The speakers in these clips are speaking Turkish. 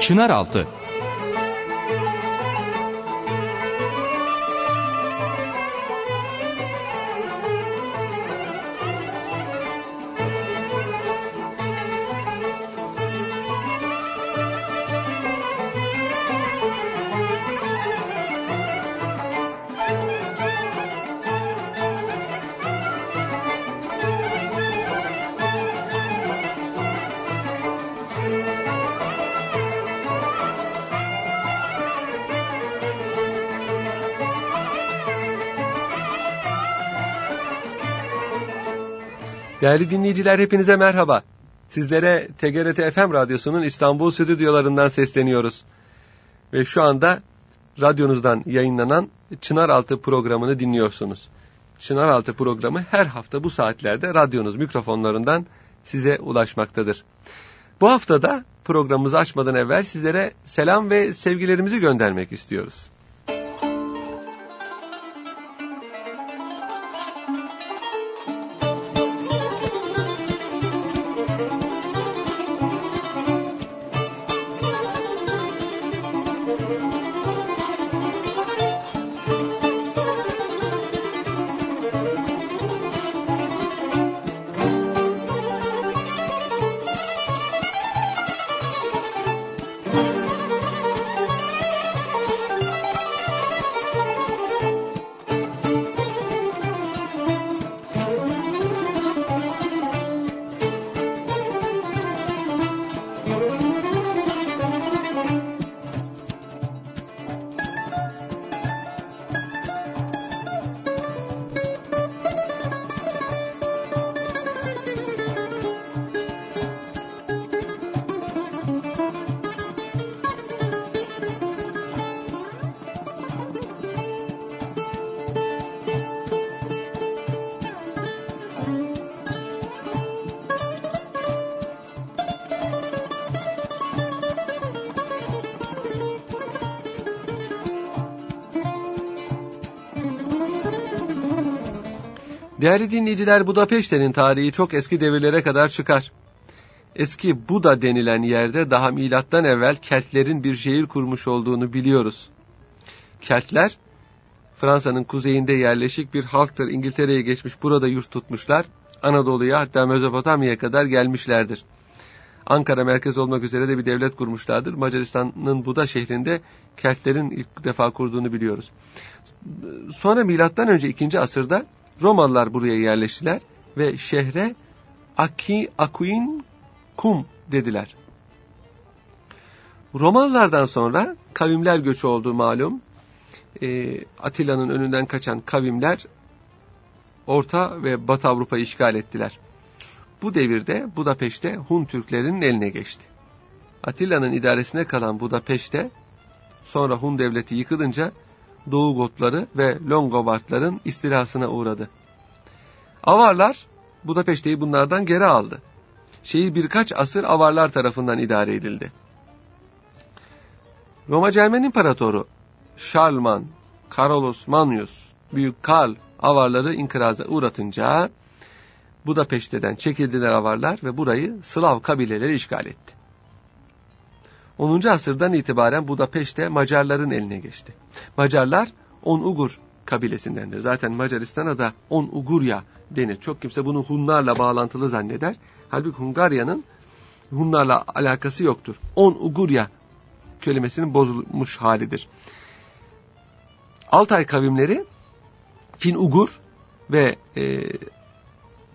Çınaraltı Değerli dinleyiciler hepinize merhaba. Sizlere TGRT FM Radyosu'nun İstanbul stüdyolarından sesleniyoruz. Ve şu anda radyonuzdan yayınlanan Çınaraltı programını dinliyorsunuz. Çınaraltı programı her hafta bu saatlerde radyonuz mikrofonlarından size ulaşmaktadır. Bu haftada programımızı açmadan evvel sizlere selam ve sevgilerimizi göndermek istiyoruz. Değerli dinleyiciler Budapeşte'nin tarihi çok eski devirlere kadar çıkar. Eski Buda denilen yerde daha milattan evvel Keltlerin bir şehir kurmuş olduğunu biliyoruz. Keltler Fransa'nın kuzeyinde yerleşik bir halktır. İngiltere'ye geçmiş burada yurt tutmuşlar. Anadolu'ya hatta Mezopotamya'ya kadar gelmişlerdir. Ankara merkez olmak üzere de bir devlet kurmuşlardır. Macaristan'ın Buda şehrinde Keltlerin ilk defa kurduğunu biliyoruz. Sonra milattan önce 2. asırda Romalılar buraya yerleştiler ve şehre Aki Akuin Kum dediler. Romalılardan sonra kavimler göçü olduğu malum. E, Atilla'nın önünden kaçan kavimler Orta ve Batı Avrupa'yı işgal ettiler. Bu devirde Budapeşte Hun Türklerinin eline geçti. Atilla'nın idaresine kalan Budapeşte sonra Hun devleti yıkılınca Doğu Gotları ve Longobardların istilasına uğradı. Avarlar Budapeşte'yi bunlardan geri aldı. Şehir birkaç asır Avarlar tarafından idare edildi. Roma Cermen İmparatoru Şarlman, Karolos Manius, Büyük Karl Avarları inkıraza uğratınca Budapeşte'den çekildiler Avarlar ve burayı Slav kabileleri işgal etti. 10. asırdan itibaren Budapeşte Macarların eline geçti. Macarlar On Ugur kabilesindendir. Zaten Macaristan'a da On Ugurya denir. Çok kimse bunu Hunlarla bağlantılı zanneder. Halbuki Hungarya'nın Hunlarla alakası yoktur. On Ugurya kelimesinin bozulmuş halidir. Altay kavimleri Fin Ugur ve e,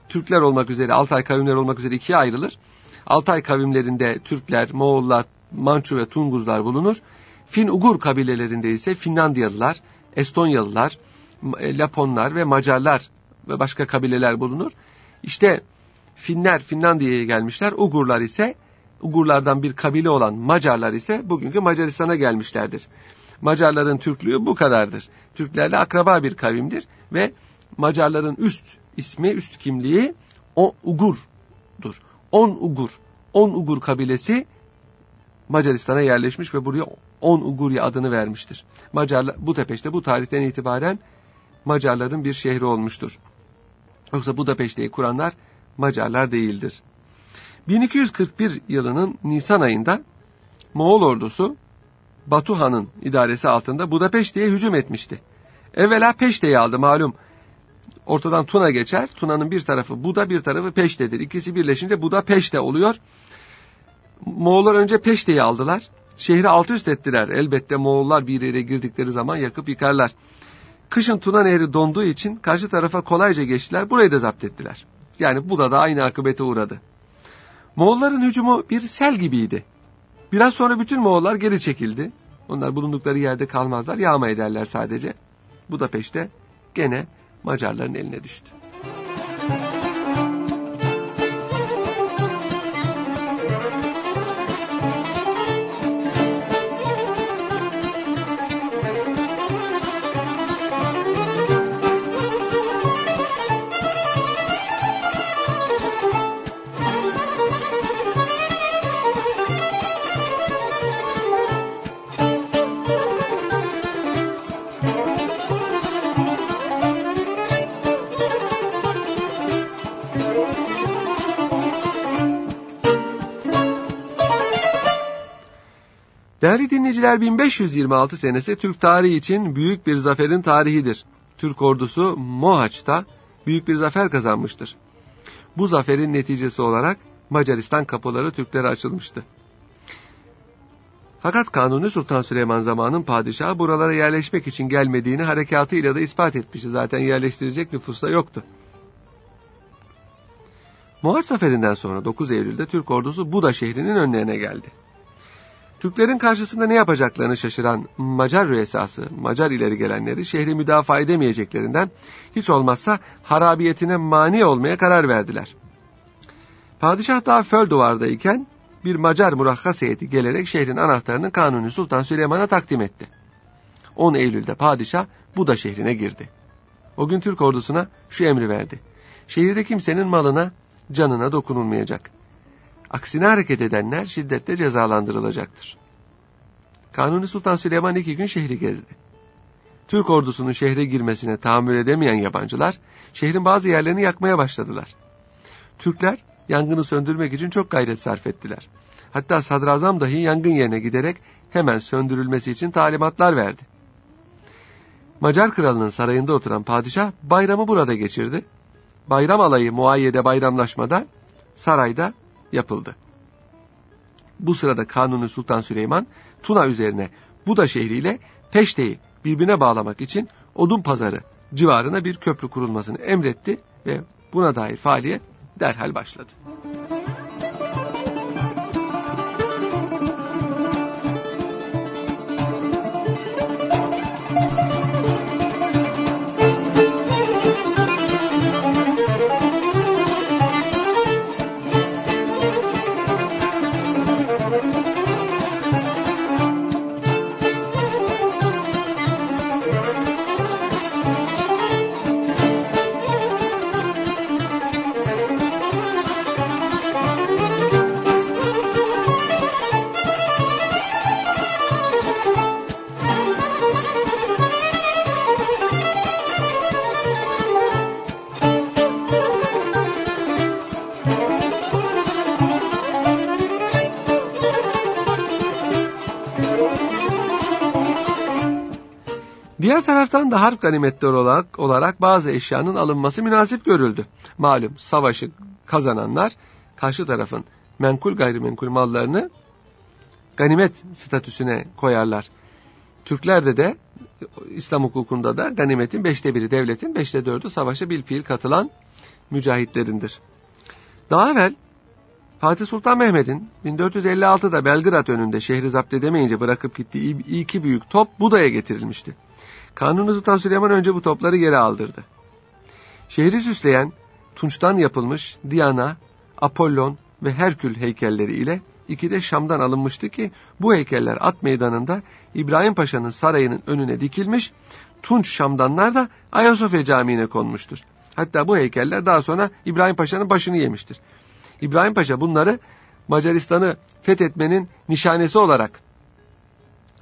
Türkler olmak üzere Altay kavimleri olmak üzere ikiye ayrılır. Altay kavimlerinde Türkler, Moğollar, Mançu ve Tunguzlar bulunur. Fin-Ugur kabilelerinde ise Finlandiyalılar, Estonyalılar, e, Laponlar ve Macarlar ve başka kabileler bulunur. İşte Finler Finlandiya'ya gelmişler. Ugurlar ise Ugurlardan bir kabile olan Macarlar ise bugünkü Macaristan'a gelmişlerdir. Macarların Türklüğü bu kadardır. Türklerle akraba bir kavimdir ve Macarların üst ismi, üst kimliği o Ugur'dur. On Ugur. On Ugur kabilesi Macaristan'a yerleşmiş ve buraya On Ugurya adını vermiştir. Macarlar Budapeşte bu tarihten itibaren Macarların bir şehri olmuştur. Yoksa Budapeşte'yi kuranlar Macarlar değildir. 1241 yılının Nisan ayında Moğol ordusu Batu Han'ın idaresi altında Budapeşte'ye hücum etmişti. Evvela Peşte'yi aldı malum. Ortadan Tuna geçer. Tuna'nın bir tarafı Buda bir tarafı Peşte'dir. İkisi birleşince Buda Peşte oluyor. Moğollar önce Peşte'yi aldılar. Şehri alt üst ettiler. Elbette Moğollar bir yere girdikleri zaman yakıp yıkarlar. Kışın Tuna Nehri donduğu için karşı tarafa kolayca geçtiler. Burayı da zapt ettiler. Yani Buda da aynı akıbete uğradı. Moğolların hücumu bir sel gibiydi. Biraz sonra bütün Moğollar geri çekildi. Onlar bulundukları yerde kalmazlar, yağma ederler sadece. Bu da peşte gene Macarların eline düştü. Değerli dinleyiciler 1526 senesi Türk tarihi için büyük bir zaferin tarihidir. Türk ordusu Mohaç'ta büyük bir zafer kazanmıştır. Bu zaferin neticesi olarak Macaristan kapıları Türklere açılmıştı. Fakat Kanuni Sultan Süleyman zamanın padişahı buralara yerleşmek için gelmediğini harekatıyla da ispat etmişti. Zaten yerleştirecek nüfusta yoktu. Mohaç Zaferi'nden sonra 9 Eylül'de Türk ordusu Buda şehrinin önlerine geldi. Türklerin karşısında ne yapacaklarını şaşıran Macar rüyesası, Macar ileri gelenleri şehri müdafaa edemeyeceklerinden hiç olmazsa harabiyetine mani olmaya karar verdiler. Padişah daha föl duvardayken bir Macar murahhas heyeti gelerek şehrin anahtarını Kanuni Sultan Süleyman'a takdim etti. 10 Eylül'de padişah Buda şehrine girdi. O gün Türk ordusuna şu emri verdi. Şehirde kimsenin malına, canına dokunulmayacak. Aksine hareket edenler şiddetle cezalandırılacaktır. Kanuni Sultan Süleyman iki gün şehri gezdi. Türk ordusunun şehre girmesine tahammül edemeyen yabancılar şehrin bazı yerlerini yakmaya başladılar. Türkler yangını söndürmek için çok gayret sarf ettiler. Hatta sadrazam dahi yangın yerine giderek hemen söndürülmesi için talimatlar verdi. Macar kralının sarayında oturan padişah bayramı burada geçirdi. Bayram alayı muayyede bayramlaşmada sarayda yapıldı. Bu sırada Kanuni Sultan Süleyman Tuna üzerine Buda şehriyle Peşte'yi birbirine bağlamak için Odun Pazarı civarına bir köprü kurulmasını emretti ve buna dair faaliyet derhal başladı. Diğer taraftan da harp ganimetleri olarak, olarak bazı eşyanın alınması münasip görüldü. Malum savaşı kazananlar karşı tarafın menkul gayrimenkul mallarını ganimet statüsüne koyarlar. Türklerde de İslam hukukunda da ganimetin beşte biri devletin, beşte dördü savaşa bilfiil katılan mücahitlerindir. Daha evvel Fatih Sultan Mehmet'in 1456'da Belgrad önünde şehri zapt edemeyince bırakıp gittiği iki büyük top Buda'ya getirilmişti. Kanuni Sultan Süleyman önce bu topları geri aldırdı. Şehri süsleyen tunçtan yapılmış Diana, Apollon ve Herkül heykelleri ile iki de Şam'dan alınmıştı ki bu heykeller at meydanında İbrahim Paşa'nın sarayının önüne dikilmiş, tunç şamdanlar da Ayasofya Camii'ne konmuştur. Hatta bu heykeller daha sonra İbrahim Paşa'nın başını yemiştir. İbrahim Paşa bunları Macaristan'ı fethetmenin nişanesi olarak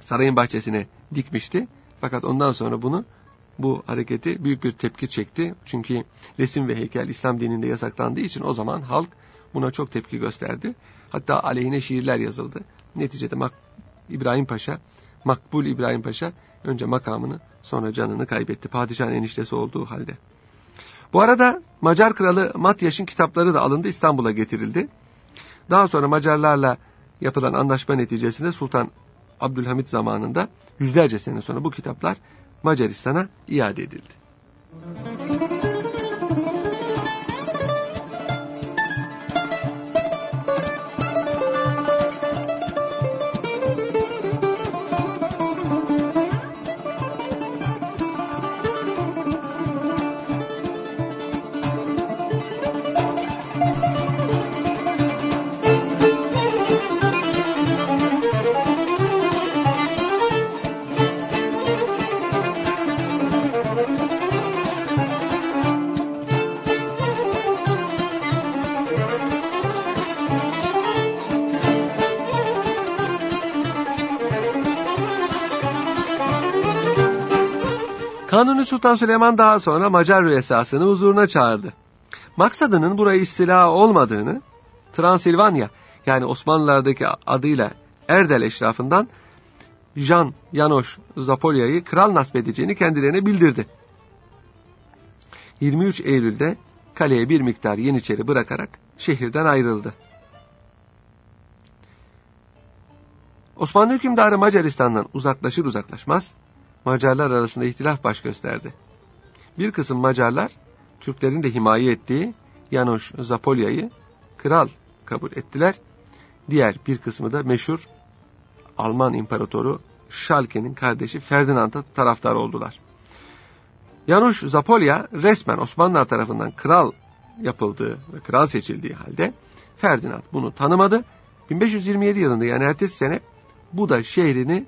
sarayın bahçesine dikmişti. Fakat ondan sonra bunu bu hareketi büyük bir tepki çekti. Çünkü resim ve heykel İslam dininde yasaklandığı için o zaman halk buna çok tepki gösterdi. Hatta aleyhine şiirler yazıldı. Neticede Mak İbrahim Paşa, Makbul İbrahim Paşa önce makamını sonra canını kaybetti. Padişahın eniştesi olduğu halde. Bu arada Macar kralı Matyaş'ın kitapları da alındı İstanbul'a getirildi. Daha sonra Macarlarla yapılan anlaşma neticesinde Sultan Abdülhamit zamanında yüzlerce sene sonra bu kitaplar Macaristan'a iade edildi. Kanuni Sultan Süleyman daha sonra Macar rüyasasını huzuruna çağırdı. Maksadının burayı istila olmadığını, Transilvanya yani Osmanlılardaki adıyla Erdel eşrafından Jan Janosch Zapolya'yı kral nasbedeceğini kendilerine bildirdi. 23 Eylül'de kaleye bir miktar yeniçeri bırakarak şehirden ayrıldı. Osmanlı hükümdarı Macaristan'dan uzaklaşır uzaklaşmaz Macarlar arasında ihtilaf baş gösterdi. Bir kısım Macarlar, Türklerin de himaye ettiği Yanoş Zapolya'yı kral kabul ettiler. Diğer bir kısmı da meşhur Alman İmparatoru Schalke'nin kardeşi Ferdinand'a taraftar oldular. Janusz Zapolya resmen Osmanlılar tarafından kral yapıldığı ve kral seçildiği halde Ferdinand bunu tanımadı. 1527 yılında yani ertesi sene Buda şehrini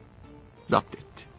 zapt etti.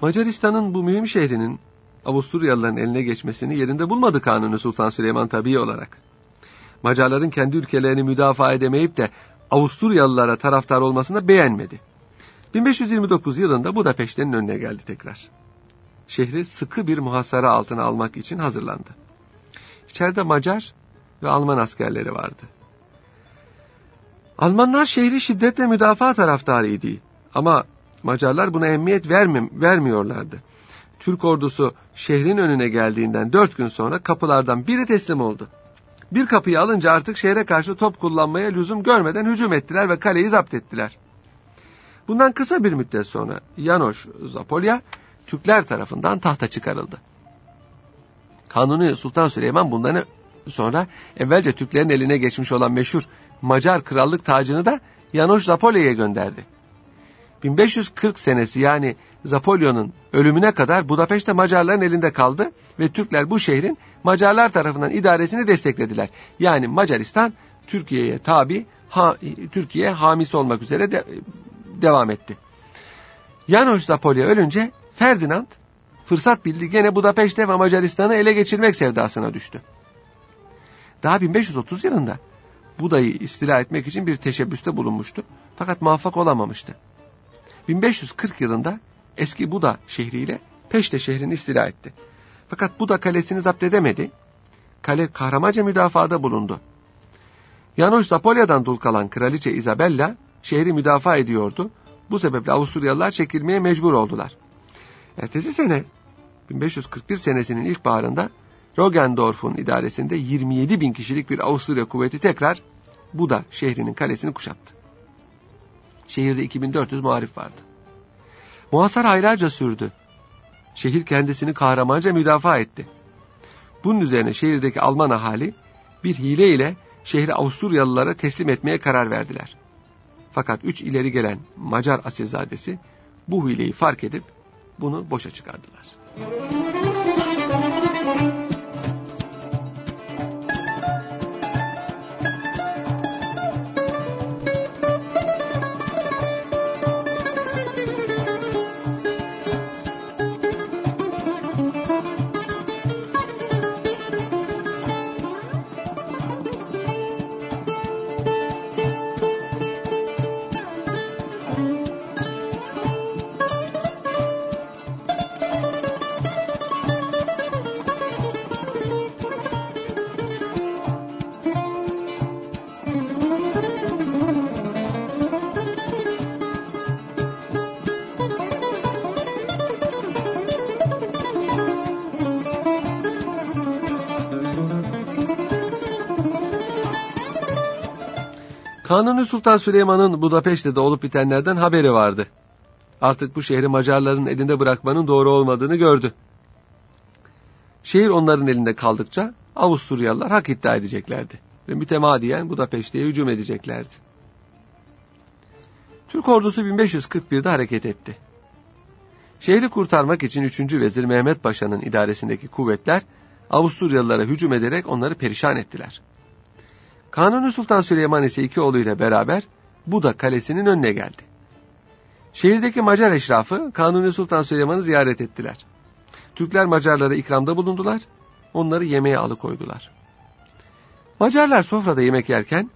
Macaristan'ın bu mühim şehrinin Avusturyalıların eline geçmesini yerinde bulmadı Kanuni Sultan Süleyman tabii olarak. Macarların kendi ülkelerini müdafaa edemeyip de Avusturyalılara taraftar olmasını beğenmedi. 1529 yılında Budapeşte'nin önüne geldi tekrar. Şehri sıkı bir muhasara altına almak için hazırlandı. İçeride Macar ve Alman askerleri vardı. Almanlar şehri şiddetle müdafaa taraftarıydı. Ama Macarlar buna emniyet vermi vermiyorlardı. Türk ordusu şehrin önüne geldiğinden dört gün sonra kapılardan biri teslim oldu. Bir kapıyı alınca artık şehre karşı top kullanmaya lüzum görmeden hücum ettiler ve kaleyi zapt ettiler. Bundan kısa bir müddet sonra Yanoş Zapolya Türkler tarafından tahta çıkarıldı. Kanuni Sultan Süleyman bundan sonra evvelce Türklerin eline geçmiş olan meşhur Macar krallık tacını da Yanoş Zapolya'ya gönderdi. 1540 senesi yani Zapolyon'un ölümüne kadar Budapeşte Macarların elinde kaldı ve Türkler bu şehrin Macarlar tarafından idaresini desteklediler. Yani Macaristan Türkiye'ye tabi, ha, Türkiye hamisi olmak üzere de, devam etti. Janos Zapolya ölünce Ferdinand fırsat bildi gene Budapeşte ve Macaristan'ı ele geçirmek sevdasına düştü. Daha 1530 yılında Buda'yı istila etmek için bir teşebbüste bulunmuştu fakat muvaffak olamamıştı. 1540 yılında eski Buda şehriyle Peşte şehrini istila etti. Fakat Buda kalesini zapt edemedi. Kale kahramaca müdafada bulundu. Yanoş Zapolya'dan dul kalan kraliçe Isabella şehri müdafaa ediyordu. Bu sebeple Avusturyalılar çekilmeye mecbur oldular. Ertesi sene 1541 senesinin ilkbaharında Rogendorf'un idaresinde 27 bin kişilik bir Avusturya kuvveti tekrar Buda şehrinin kalesini kuşattı. Şehirde 2400 muharif vardı. Muhasar aylarca sürdü. Şehir kendisini kahramanca müdafaa etti. Bunun üzerine şehirdeki Alman ahali bir hile ile şehri Avusturyalılara teslim etmeye karar verdiler. Fakat üç ileri gelen Macar asilzadesi bu hileyi fark edip bunu boşa çıkardılar. Kanuni Sultan Süleyman'ın Budapeşte'de olup bitenlerden haberi vardı. Artık bu şehri Macarların elinde bırakmanın doğru olmadığını gördü. Şehir onların elinde kaldıkça Avusturyalılar hak iddia edeceklerdi ve mütemadiyen Budapeşte'ye hücum edeceklerdi. Türk ordusu 1541'de hareket etti. Şehri kurtarmak için 3. Vezir Mehmet Paşa'nın idaresindeki kuvvetler Avusturyalılara hücum ederek onları perişan ettiler. Kanuni Sultan Süleyman ise iki oğluyla beraber Buda Kalesi'nin önüne geldi. Şehirdeki Macar eşrafı Kanuni Sultan Süleyman'ı ziyaret ettiler. Türkler Macarlara ikramda bulundular, onları yemeğe alıkoydular. Macarlar sofrada yemek yerken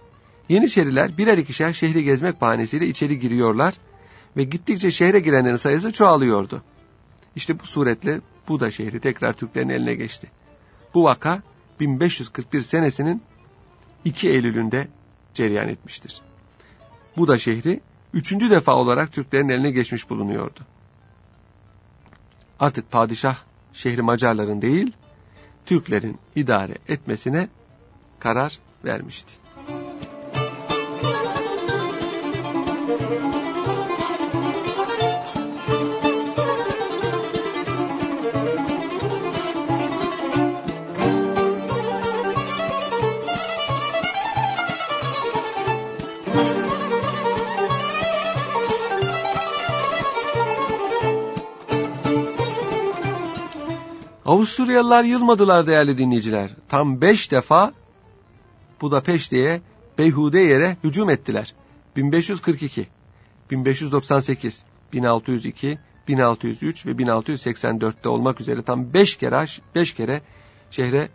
Yeniçeriler birer ikişer şehri gezmek bahanesiyle içeri giriyorlar ve gittikçe şehre girenlerin sayısı çoğalıyordu. İşte bu suretle Buda şehri tekrar Türklerin eline geçti. Bu vaka 1541 senesinin 2 Eylül'ünde cereyan etmiştir. Bu da şehri üçüncü defa olarak Türklerin eline geçmiş bulunuyordu. Artık padişah şehri Macarların değil, Türklerin idare etmesine karar vermişti. Avusturyalılar yılmadılar değerli dinleyiciler. Tam beş defa Budapeşte'ye beyhude yere hücum ettiler. 1542, 1598, 1602, 1603 ve 1684'te olmak üzere tam beş kere beş kere şehre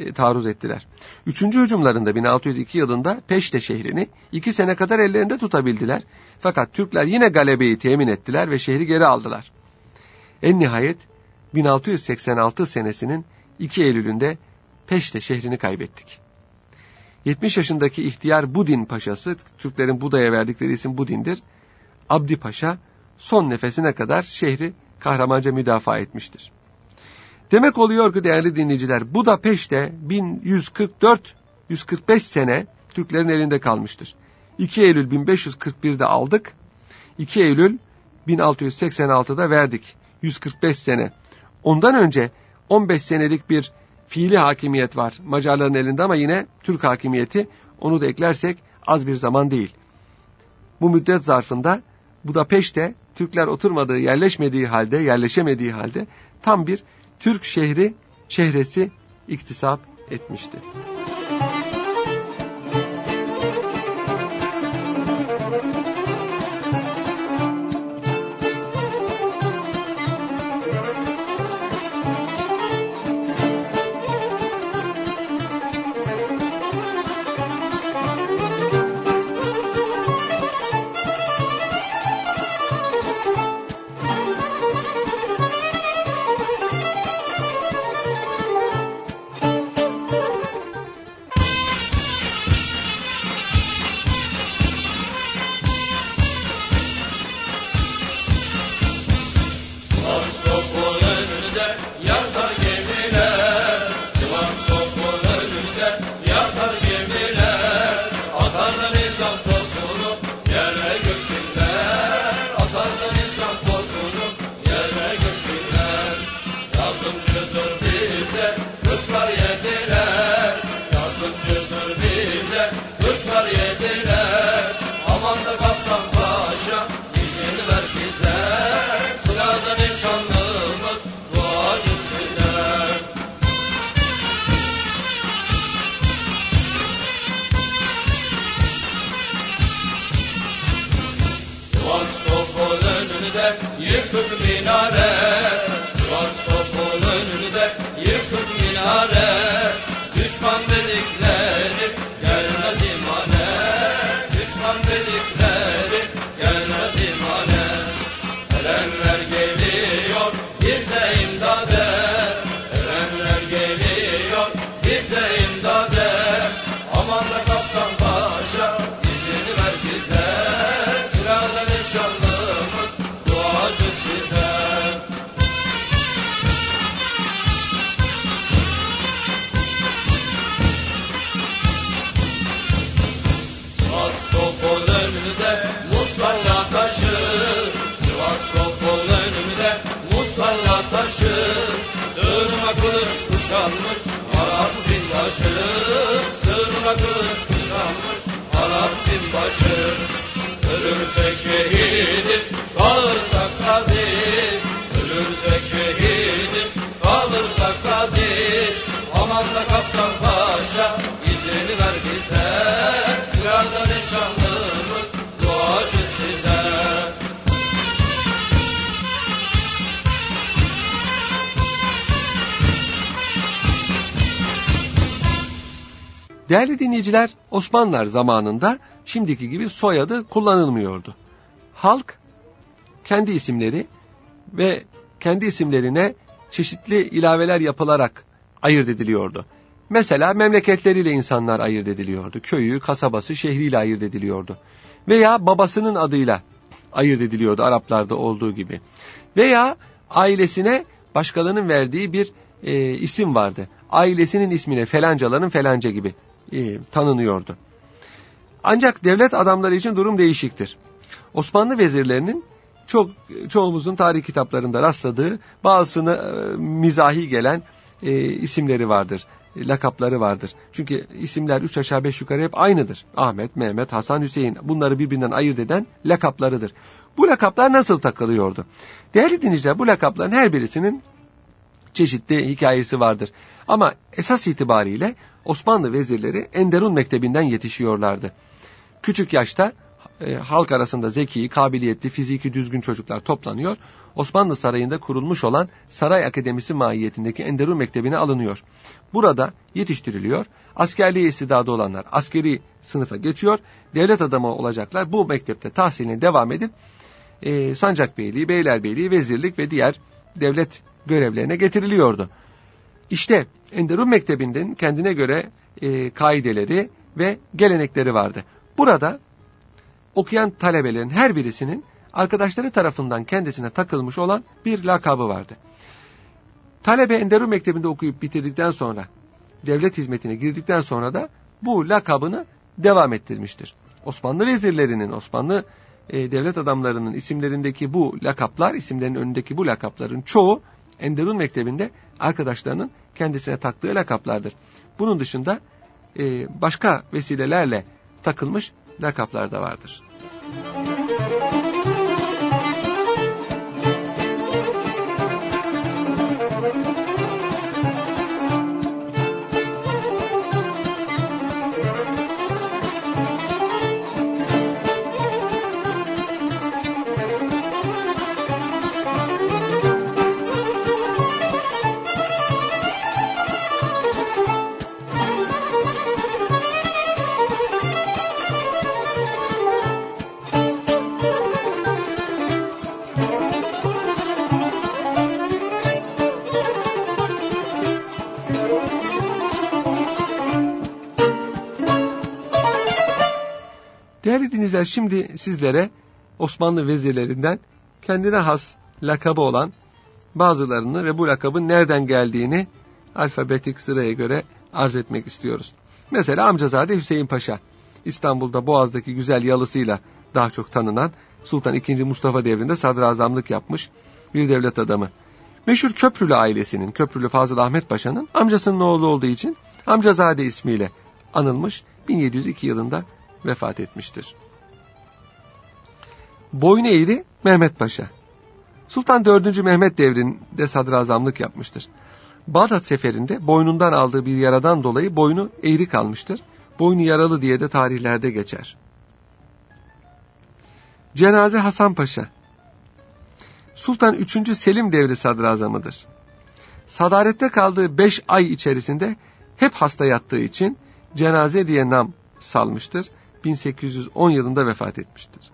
e, taarruz ettiler. Üçüncü hücumlarında 1602 yılında Peşte şehrini iki sene kadar ellerinde tutabildiler. Fakat Türkler yine galebeyi temin ettiler ve şehri geri aldılar. En nihayet 1686 senesinin 2 Eylül'ünde Peşte şehrini kaybettik. 70 yaşındaki ihtiyar Budin Paşası, Türklerin Buda'ya verdikleri isim Budin'dir. Abdi Paşa son nefesine kadar şehri kahramanca müdafaa etmiştir. Demek oluyor ki değerli dinleyiciler Buda Peşte 1144-145 sene Türklerin elinde kalmıştır. 2 Eylül 1541'de aldık. 2 Eylül 1686'da verdik. 145 sene. Ondan önce 15 senelik bir fiili hakimiyet var Macarların elinde ama yine Türk hakimiyeti onu da eklersek az bir zaman değil. Bu müddet zarfında Budapeşte Türkler oturmadığı, yerleşmediği halde, yerleşemediği halde tam bir Türk şehri, şehresi iktisap etmişti. Binbaşı Sığırma kılıç kuşanmış binbaşı Ölürsek şehidiz kalırsak gazi Ölürsek şehidiz kalırsak gazi Aman da kaptan Değerli dinleyiciler, Osmanlılar zamanında şimdiki gibi soyadı kullanılmıyordu. Halk kendi isimleri ve kendi isimlerine çeşitli ilaveler yapılarak ayırt ediliyordu. Mesela memleketleriyle insanlar ayırt ediliyordu. Köyü, kasabası, şehriyle ayırt ediliyordu. Veya babasının adıyla ayırt ediliyordu Araplarda olduğu gibi. Veya ailesine başkalarının verdiği bir e, isim vardı. Ailesinin ismine felancaların felanca gibi e, tanınıyordu. Ancak devlet adamları için durum değişiktir. Osmanlı vezirlerinin çok çoğumuzun tarih kitaplarında rastladığı bazısını e, mizahi gelen e, isimleri vardır, e, lakapları vardır. Çünkü isimler üç aşağı beş yukarı hep aynıdır. Ahmet, Mehmet, Hasan, Hüseyin bunları birbirinden ayırt eden lakaplarıdır. Bu lakaplar nasıl takılıyordu? Değerli dinleyiciler bu lakapların her birisinin çeşitli hikayesi vardır. Ama esas itibariyle Osmanlı vezirleri Enderun Mektebi'nden yetişiyorlardı. Küçük yaşta e, halk arasında zeki, kabiliyetli, fiziki düzgün çocuklar toplanıyor. Osmanlı Sarayı'nda kurulmuş olan Saray Akademisi mahiyetindeki Enderun Mektebi'ne alınıyor. Burada yetiştiriliyor. Askerliğe istidadı olanlar askeri sınıfa geçiyor. Devlet adamı olacaklar. Bu mektepte tahsiline devam edip e, Sancakbeyliği, Beylerbeyliği, Vezirlik ve diğer devlet görevlerine getiriliyordu. İşte Enderun Mektebi'nin kendine göre e, kaideleri ve gelenekleri vardı. Burada okuyan talebelerin her birisinin arkadaşları tarafından kendisine takılmış olan bir lakabı vardı. Talebe Enderun Mektebi'nde okuyup bitirdikten sonra, devlet hizmetine girdikten sonra da bu lakabını devam ettirmiştir. Osmanlı vezirlerinin, Osmanlı e, devlet adamlarının isimlerindeki bu lakaplar, isimlerin önündeki bu lakapların çoğu Enderun Mektebi'nde arkadaşlarının kendisine taktığı lakaplardır. Bunun dışında e, başka vesilelerle takılmış lakaplar da vardır. Değerli dinleyiciler şimdi sizlere Osmanlı vezirlerinden kendine has lakabı olan bazılarını ve bu lakabın nereden geldiğini alfabetik sıraya göre arz etmek istiyoruz. Mesela amcazade Hüseyin Paşa İstanbul'da Boğaz'daki güzel yalısıyla daha çok tanınan Sultan II. Mustafa devrinde sadrazamlık yapmış bir devlet adamı. Meşhur Köprülü ailesinin, Köprülü Fazıl Ahmet Paşa'nın amcasının oğlu olduğu için Amcazade ismiyle anılmış 1702 yılında vefat etmiştir. Boynu eğri Mehmet Paşa. Sultan 4. Mehmet devrinde sadrazamlık yapmıştır. Bağdat seferinde boynundan aldığı bir yaradan dolayı boynu eğri kalmıştır. Boynu yaralı diye de tarihlerde geçer. Cenaze Hasan Paşa. Sultan 3. Selim devri sadrazamıdır. Sadarette kaldığı 5 ay içerisinde hep hasta yattığı için cenaze diye nam salmıştır. 1810 yılında vefat etmiştir.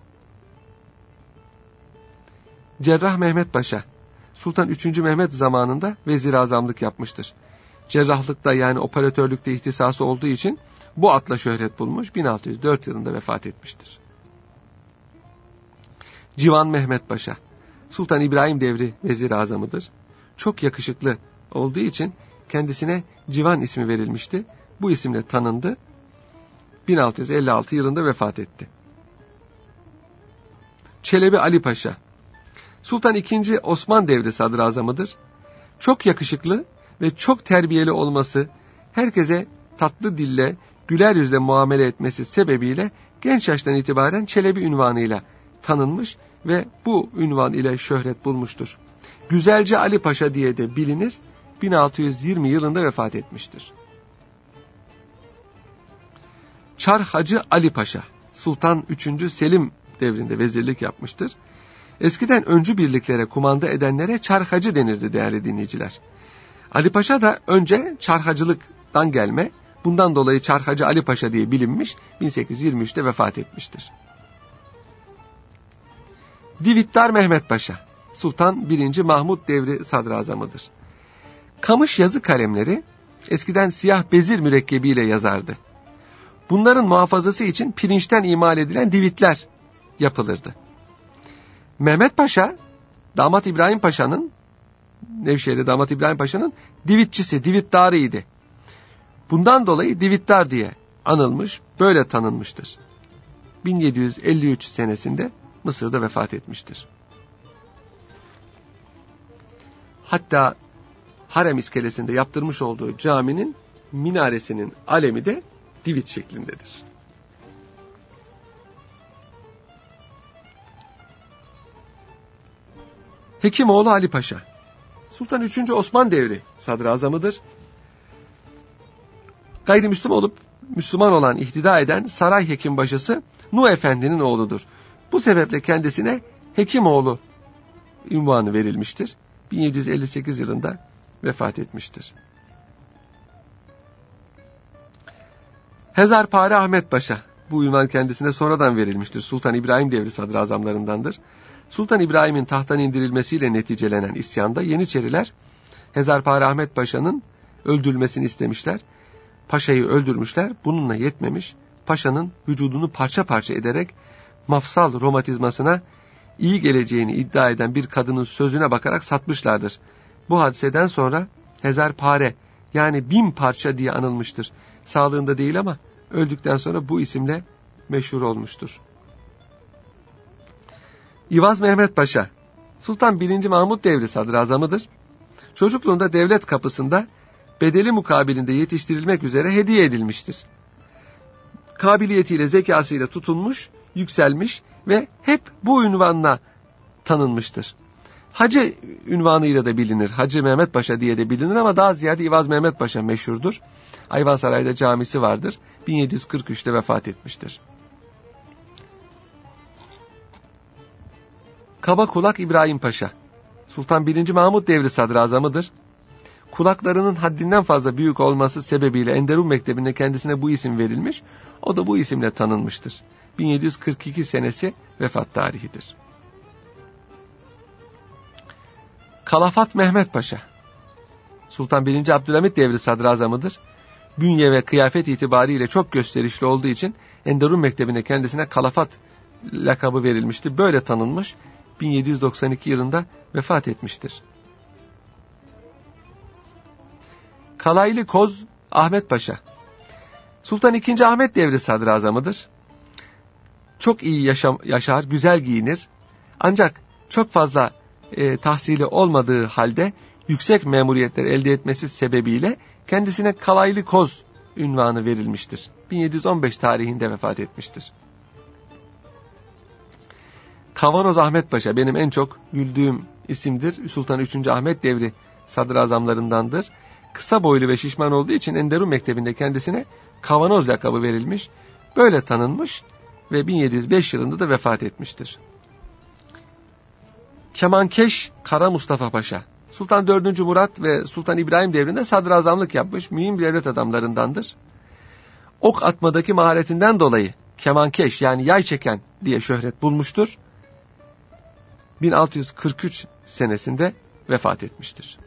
Cerrah Mehmet Paşa, Sultan 3. Mehmet zamanında vezir azamlık yapmıştır. Cerrahlıkta yani operatörlükte ihtisası olduğu için bu atla şöhret bulmuş 1604 yılında vefat etmiştir. Civan Mehmet Paşa, Sultan İbrahim devri vezir azamıdır. Çok yakışıklı olduğu için kendisine Civan ismi verilmişti. Bu isimle tanındı. 1656 yılında vefat etti. Çelebi Ali Paşa, Sultan II. Osman devri sadrazamıdır. Çok yakışıklı ve çok terbiyeli olması, herkese tatlı dille, güler yüzle muamele etmesi sebebiyle genç yaştan itibaren Çelebi ünvanıyla tanınmış ve bu ünvan ile şöhret bulmuştur. Güzelce Ali Paşa diye de bilinir, 1620 yılında vefat etmiştir. Çar Hacı Ali Paşa, Sultan 3. Selim devrinde vezirlik yapmıştır. Eskiden öncü birliklere kumanda edenlere çarhacı denirdi değerli dinleyiciler. Ali Paşa da önce çarhacılıktan gelme, bundan dolayı çarhacı Ali Paşa diye bilinmiş, 1823'te vefat etmiştir. Divittar Mehmet Paşa, Sultan 1. Mahmut devri sadrazamıdır. Kamış yazı kalemleri eskiden siyah bezir mürekkebiyle yazardı. Bunların muhafazası için pirinçten imal edilen divitler yapılırdı. Mehmet Paşa, damat İbrahim Paşa'nın, Nevşehir'de damat İbrahim Paşa'nın divitçisi, divittarıydı. Bundan dolayı divittar diye anılmış, böyle tanınmıştır. 1753 senesinde Mısır'da vefat etmiştir. Hatta harem iskelesinde yaptırmış olduğu caminin minaresinin alemi de divit şeklindedir. Hekimoğlu Ali Paşa. Sultan 3. Osman devri sadrazamıdır. Gayrimüslim olup Müslüman olan ihtida eden saray hekimbaşısı Nuh Efendi'nin oğludur. Bu sebeple kendisine Hekimoğlu ünvanı verilmiştir. 1758 yılında vefat etmiştir. Hezarpare Ahmet Paşa. Bu ünvan kendisine sonradan verilmiştir. Sultan İbrahim devri sadrazamlarındandır. Sultan İbrahim'in tahttan indirilmesiyle neticelenen isyanda Yeniçeriler Hezarpare Ahmet Paşa'nın öldürülmesini istemişler. Paşa'yı öldürmüşler. Bununla yetmemiş. Paşa'nın vücudunu parça parça ederek mafsal romatizmasına iyi geleceğini iddia eden bir kadının sözüne bakarak satmışlardır. Bu hadiseden sonra Hezarpare yani bin parça diye anılmıştır. Sağlığında değil ama öldükten sonra bu isimle meşhur olmuştur. İvaz Mehmet Paşa, Sultan 1. Mahmut devri sadrazamıdır. Çocukluğunda devlet kapısında bedeli mukabilinde yetiştirilmek üzere hediye edilmiştir. Kabiliyetiyle, zekasıyla tutunmuş, yükselmiş ve hep bu ünvanla tanınmıştır. Hacı ünvanıyla da bilinir. Hacı Mehmet Paşa diye de bilinir ama daha ziyade İvaz Mehmet Paşa meşhurdur. Ayvansaray'da camisi vardır. 1743'te vefat etmiştir. Kaba Kulak İbrahim Paşa. Sultan 1. Mahmut devri sadrazamıdır. Kulaklarının haddinden fazla büyük olması sebebiyle Enderun Mektebi'nde kendisine bu isim verilmiş. O da bu isimle tanınmıştır. 1742 senesi vefat tarihidir. Kalafat Mehmet Paşa. Sultan 1. Abdülhamit devri sadrazamıdır. Bünye ve kıyafet itibariyle çok gösterişli olduğu için Enderun Mektebi'nde kendisine Kalafat lakabı verilmişti. Böyle tanınmış 1792 yılında vefat etmiştir. Kalaylı Koz Ahmet Paşa Sultan II. Ahmet devri sadrazamıdır. Çok iyi yaşam, yaşar, güzel giyinir. Ancak çok fazla e, tahsili olmadığı halde yüksek memuriyetler elde etmesi sebebiyle kendisine Kalaylı Koz ünvanı verilmiştir. 1715 tarihinde vefat etmiştir. Kavanoz Ahmet Paşa benim en çok güldüğüm isimdir. Sultan 3. Ahmet devri sadrazamlarındandır. Kısa boylu ve şişman olduğu için Enderun Mektebi'nde kendisine Kavanoz lakabı verilmiş. Böyle tanınmış ve 1705 yılında da vefat etmiştir. Kemankeş Kara Mustafa Paşa. Sultan 4. Murat ve Sultan İbrahim devrinde sadrazamlık yapmış mühim devlet adamlarındandır. Ok atmadaki maharetinden dolayı kemankeş yani yay çeken diye şöhret bulmuştur. 1643 senesinde vefat etmiştir.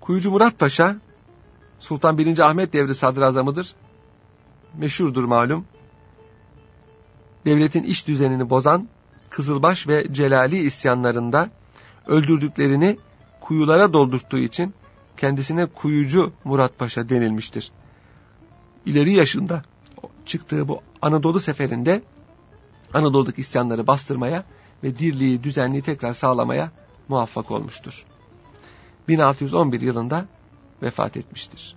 Kuyucu Murat Paşa, Sultan 1. Ahmet devri sadrazamıdır. Meşhurdur malum. Devletin iş düzenini bozan Kızılbaş ve Celali isyanlarında öldürdüklerini kuyulara doldurttuğu için kendisine Kuyucu Murat Paşa denilmiştir. İleri yaşında çıktığı bu Anadolu seferinde Anadolu'daki isyanları bastırmaya ve dirliği, düzenliği tekrar sağlamaya muvaffak olmuştur. 1611 yılında vefat etmiştir.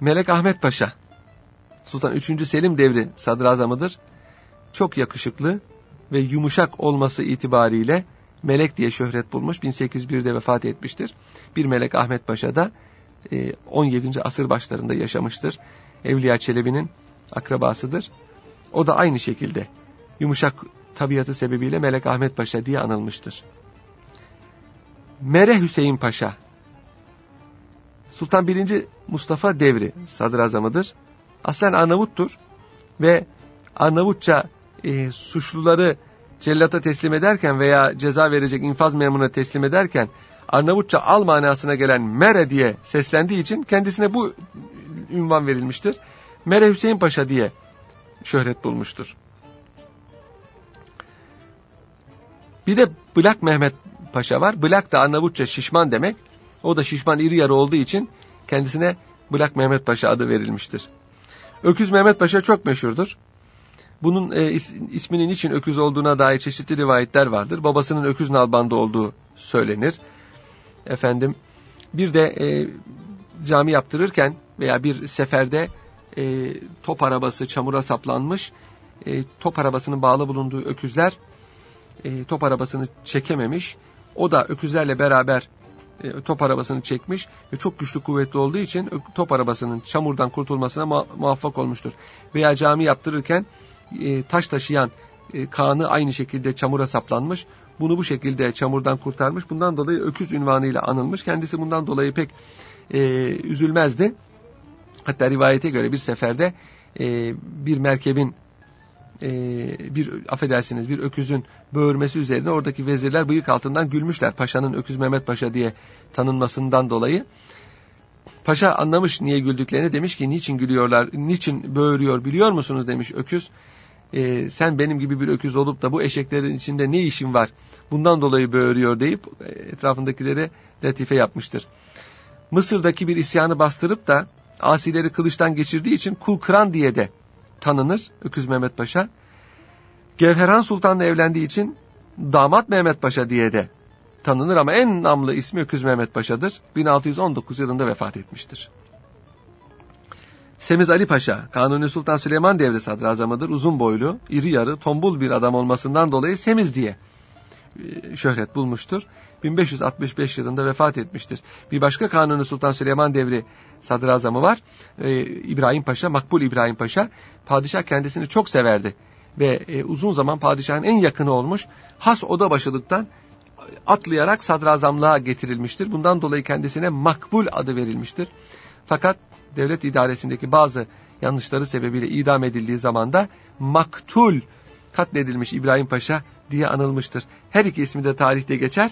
Melek Ahmet Paşa, Sultan 3. Selim devri sadrazamıdır. Çok yakışıklı ve yumuşak olması itibariyle Melek diye şöhret bulmuş. 1801'de vefat etmiştir. Bir Melek Ahmet Paşa da 17. E, asır başlarında yaşamıştır. Evliya Çelebi'nin akrabasıdır. O da aynı şekilde yumuşak tabiatı sebebiyle Melek Ahmet Paşa diye anılmıştır. Mere Hüseyin Paşa Sultan 1. Mustafa devri sadrazamıdır. Aslen Arnavuttur ve Arnavutça e, suçluları cellata teslim ederken veya ceza verecek infaz memuruna teslim ederken Arnavutça al manasına gelen Mere diye seslendiği için kendisine bu ünvan verilmiştir. Mere Hüseyin Paşa diye şöhret bulmuştur. Bir de Blak Mehmet Paşa var. Blak da Arnavutça şişman demek. O da şişman iri yarı olduğu için kendisine Blak Mehmet Paşa adı verilmiştir. Öküz Mehmet Paşa çok meşhurdur. Bunun e, is, isminin için öküz olduğuna dair çeşitli rivayetler vardır. Babasının öküz nalbanda olduğu söylenir. Efendim bir de e, cami yaptırırken veya bir seferde e, top arabası çamura saplanmış. E, top arabasının bağlı bulunduğu öküzler e, top arabasını çekememiş. O da öküzlerle beraber e, top arabasını çekmiş ve çok güçlü kuvvetli olduğu için top arabasının çamurdan kurtulmasına muvaffak olmuştur. Veya cami yaptırırken e, taş taşıyan e, aynı şekilde çamura saplanmış. Bunu bu şekilde çamurdan kurtarmış. Bundan dolayı öküz ünvanıyla anılmış. Kendisi bundan dolayı pek e, üzülmezdi. Hatta rivayete göre bir seferde e, bir merkebin e, bir affedersiniz bir öküzün böğürmesi üzerine oradaki vezirler bıyık altından gülmüşler. Paşanın öküz Mehmet Paşa diye tanınmasından dolayı. Paşa anlamış niye güldüklerini demiş ki niçin gülüyorlar, niçin böğürüyor biliyor musunuz demiş öküz. E, sen benim gibi bir öküz olup da bu eşeklerin içinde ne işin var bundan dolayı böğürüyor deyip e, etrafındakilere latife yapmıştır. Mısır'daki bir isyanı bastırıp da asileri kılıçtan geçirdiği için kul kıran diye de tanınır Öküz Mehmet Paşa. Gevherhan Sultan'la evlendiği için damat Mehmet Paşa diye de tanınır ama en namlı ismi Öküz Mehmet Paşa'dır. 1619 yılında vefat etmiştir. Semiz Ali Paşa, Kanuni Sultan Süleyman devri sadrazamıdır. Uzun boylu, iri yarı, tombul bir adam olmasından dolayı Semiz diye e, şöhret bulmuştur. 1565 yılında vefat etmiştir. Bir başka Kanuni Sultan Süleyman devri sadrazamı var. Ee, İbrahim Paşa, Makbul İbrahim Paşa. Padişah kendisini çok severdi. Ve e, uzun zaman padişahın en yakını olmuş. Has oda başılıktan atlayarak sadrazamlığa getirilmiştir. Bundan dolayı kendisine Makbul adı verilmiştir. Fakat devlet idaresindeki bazı yanlışları sebebiyle idam edildiği zaman da Maktul katledilmiş İbrahim Paşa diye anılmıştır. Her iki ismi de tarihte geçer.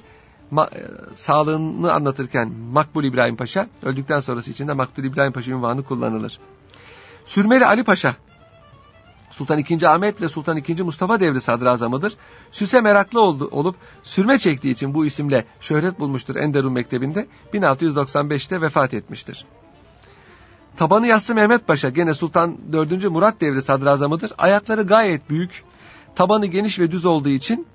Ma, e, sağlığını anlatırken Makbul İbrahim Paşa, öldükten sonrası için de Makbul İbrahim Paşa ünvanı kullanılır. Sürmeli Ali Paşa, Sultan II. Ahmet ve Sultan II. Mustafa devri sadrazamıdır. Süse meraklı oldu, olup sürme çektiği için bu isimle şöhret bulmuştur Enderun Mektebi'nde. 1695'te vefat etmiştir. Tabanı yassı Mehmet Paşa gene Sultan 4. Murat devri sadrazamıdır. Ayakları gayet büyük, tabanı geniş ve düz olduğu için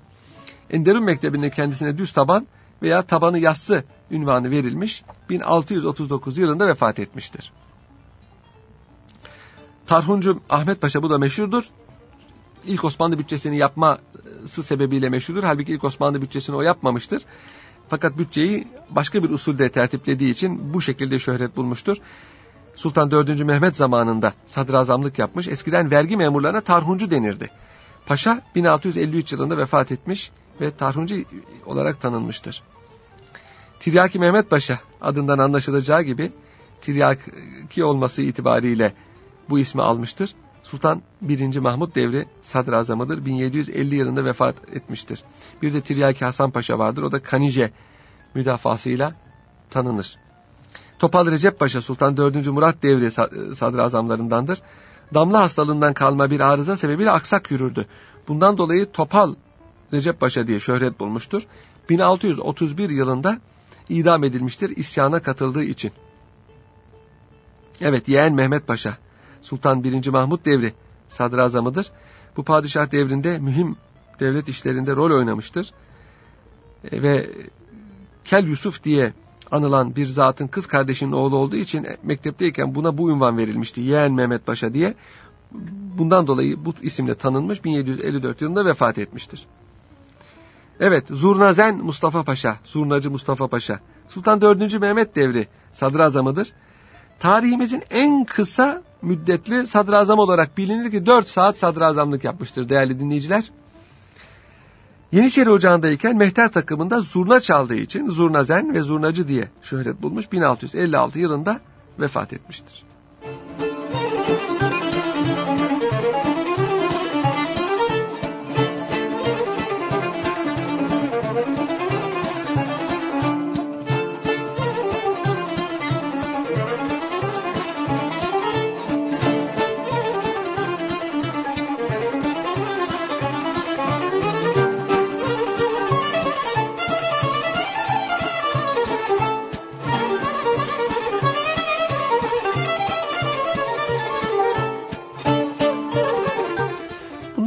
Enderun Mektebi'nde kendisine düz taban veya tabanı yassı ünvanı verilmiş. 1639 yılında vefat etmiştir. Tarhuncu Ahmet Paşa bu da meşhurdur. İlk Osmanlı bütçesini yapması sebebiyle meşhurdur. Halbuki ilk Osmanlı bütçesini o yapmamıştır. Fakat bütçeyi başka bir usulde tertiplediği için bu şekilde şöhret bulmuştur. Sultan 4. Mehmet zamanında sadrazamlık yapmış. Eskiden vergi memurlarına tarhuncu denirdi. Paşa 1653 yılında vefat etmiş ve tarhuncu olarak tanınmıştır. Tiryaki Mehmet Paşa adından anlaşılacağı gibi Tiryaki olması itibariyle bu ismi almıştır. Sultan 1. Mahmut devri sadrazamıdır. 1750 yılında vefat etmiştir. Bir de Tiryaki Hasan Paşa vardır. O da Kanice müdafasıyla tanınır. Topal Recep Paşa Sultan 4. Murat devri sadrazamlarındandır. Damla hastalığından kalma bir arıza sebebiyle aksak yürürdü. Bundan dolayı Topal Recep Paşa diye şöhret bulmuştur. 1631 yılında idam edilmiştir isyana katıldığı için. Evet yeğen Mehmet Paşa Sultan 1. Mahmut devri sadrazamıdır. Bu padişah devrinde mühim devlet işlerinde rol oynamıştır. E, ve Kel Yusuf diye anılan bir zatın kız kardeşinin oğlu olduğu için mektepteyken buna bu ünvan verilmişti. Yeğen Mehmet Paşa diye. Bundan dolayı bu isimle tanınmış 1754 yılında vefat etmiştir. Evet Zurnazen Mustafa Paşa, Zurnacı Mustafa Paşa. Sultan 4. Mehmet devri sadrazamıdır. Tarihimizin en kısa müddetli sadrazam olarak bilinir ki 4 saat sadrazamlık yapmıştır değerli dinleyiciler. Yeniçeri Ocağı'ndayken mehter takımında zurna çaldığı için zurnazen ve zurnacı diye şöhret bulmuş 1656 yılında vefat etmiştir.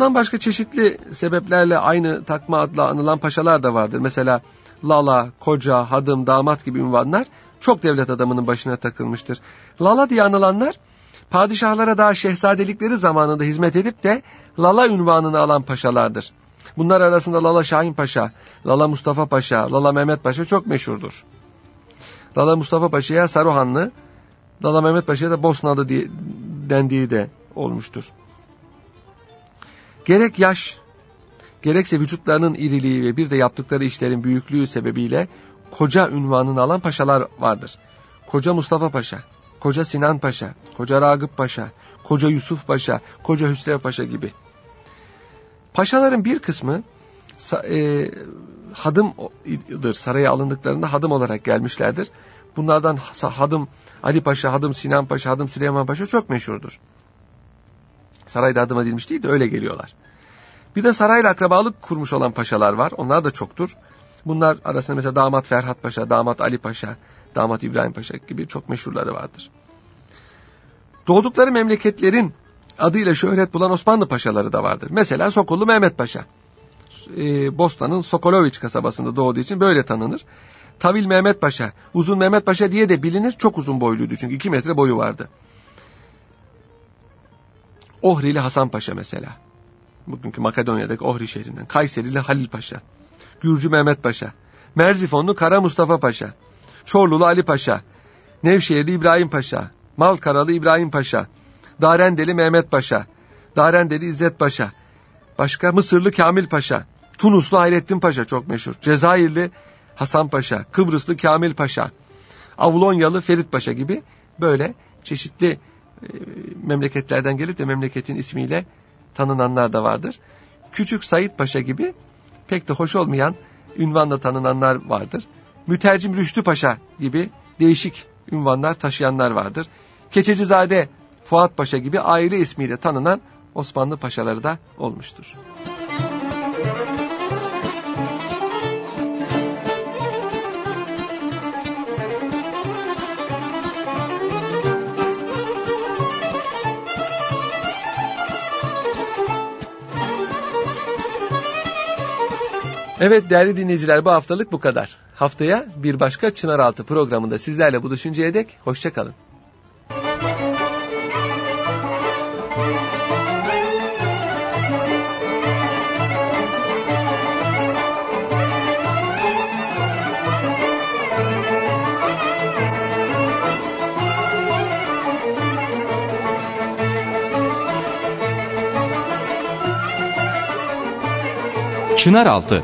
Bundan başka çeşitli sebeplerle aynı takma adla anılan paşalar da vardır. Mesela Lala, Koca, Hadım, Damat gibi ünvanlar çok devlet adamının başına takılmıştır. Lala diye anılanlar padişahlara daha şehzadelikleri zamanında hizmet edip de Lala ünvanını alan paşalardır. Bunlar arasında Lala Şahin Paşa, Lala Mustafa Paşa, Lala Mehmet Paşa çok meşhurdur. Lala Mustafa Paşa'ya Saruhanlı, Lala Mehmet Paşa'ya da Bosnalı diye dendiği de olmuştur. Gerek yaş, gerekse vücutlarının iriliği ve bir de yaptıkları işlerin büyüklüğü sebebiyle koca ünvanını alan paşalar vardır. Koca Mustafa Paşa, Koca Sinan Paşa, Koca Ragıp Paşa, Koca Yusuf Paşa, Koca Hüsrev Paşa gibi. Paşaların bir kısmı e, hadımdır. Saraya alındıklarında hadım olarak gelmişlerdir. Bunlardan hadım Ali Paşa, hadım Sinan Paşa, hadım Süleyman Paşa çok meşhurdur. Sarayda adım edilmiş değil de öyle geliyorlar. Bir de sarayla akrabalık kurmuş olan paşalar var. Onlar da çoktur. Bunlar arasında mesela damat Ferhat Paşa, damat Ali Paşa, damat İbrahim Paşa gibi çok meşhurları vardır. Doğdukları memleketlerin adıyla şöhret bulan Osmanlı paşaları da vardır. Mesela Sokollu Mehmet Paşa. Ee, Bosna'nın Sokoloviç kasabasında doğduğu için böyle tanınır. Tavil Mehmet Paşa, Uzun Mehmet Paşa diye de bilinir. Çok uzun boyluydu çünkü 2 metre boyu vardı. Ohrili Hasan Paşa mesela. Bugünkü Makedonya'daki Ohri şehrinden. Kayserili Halil Paşa. Gürcü Mehmet Paşa. Merzifonlu Kara Mustafa Paşa. Çorlulu Ali Paşa. Nevşehirli İbrahim Paşa. Malkaralı İbrahim Paşa. Darendeli Mehmet Paşa. Darendeli İzzet Paşa. Başka Mısırlı Kamil Paşa. Tunuslu Hayrettin Paşa çok meşhur. Cezayirli Hasan Paşa. Kıbrıslı Kamil Paşa. Avlonyalı Ferit Paşa gibi böyle çeşitli memleketlerden gelip de memleketin ismiyle tanınanlar da vardır. Küçük Said Paşa gibi pek de hoş olmayan ünvanla tanınanlar vardır. Mütercim Rüştü Paşa gibi değişik ünvanlar taşıyanlar vardır. Keçecizade Fuat Paşa gibi aile ismiyle tanınan Osmanlı paşaları da olmuştur. Evet değerli dinleyiciler bu haftalık bu kadar. Haftaya bir başka Çınaraltı programında sizlerle buluşuncaya dek hoşçakalın. Çınaraltı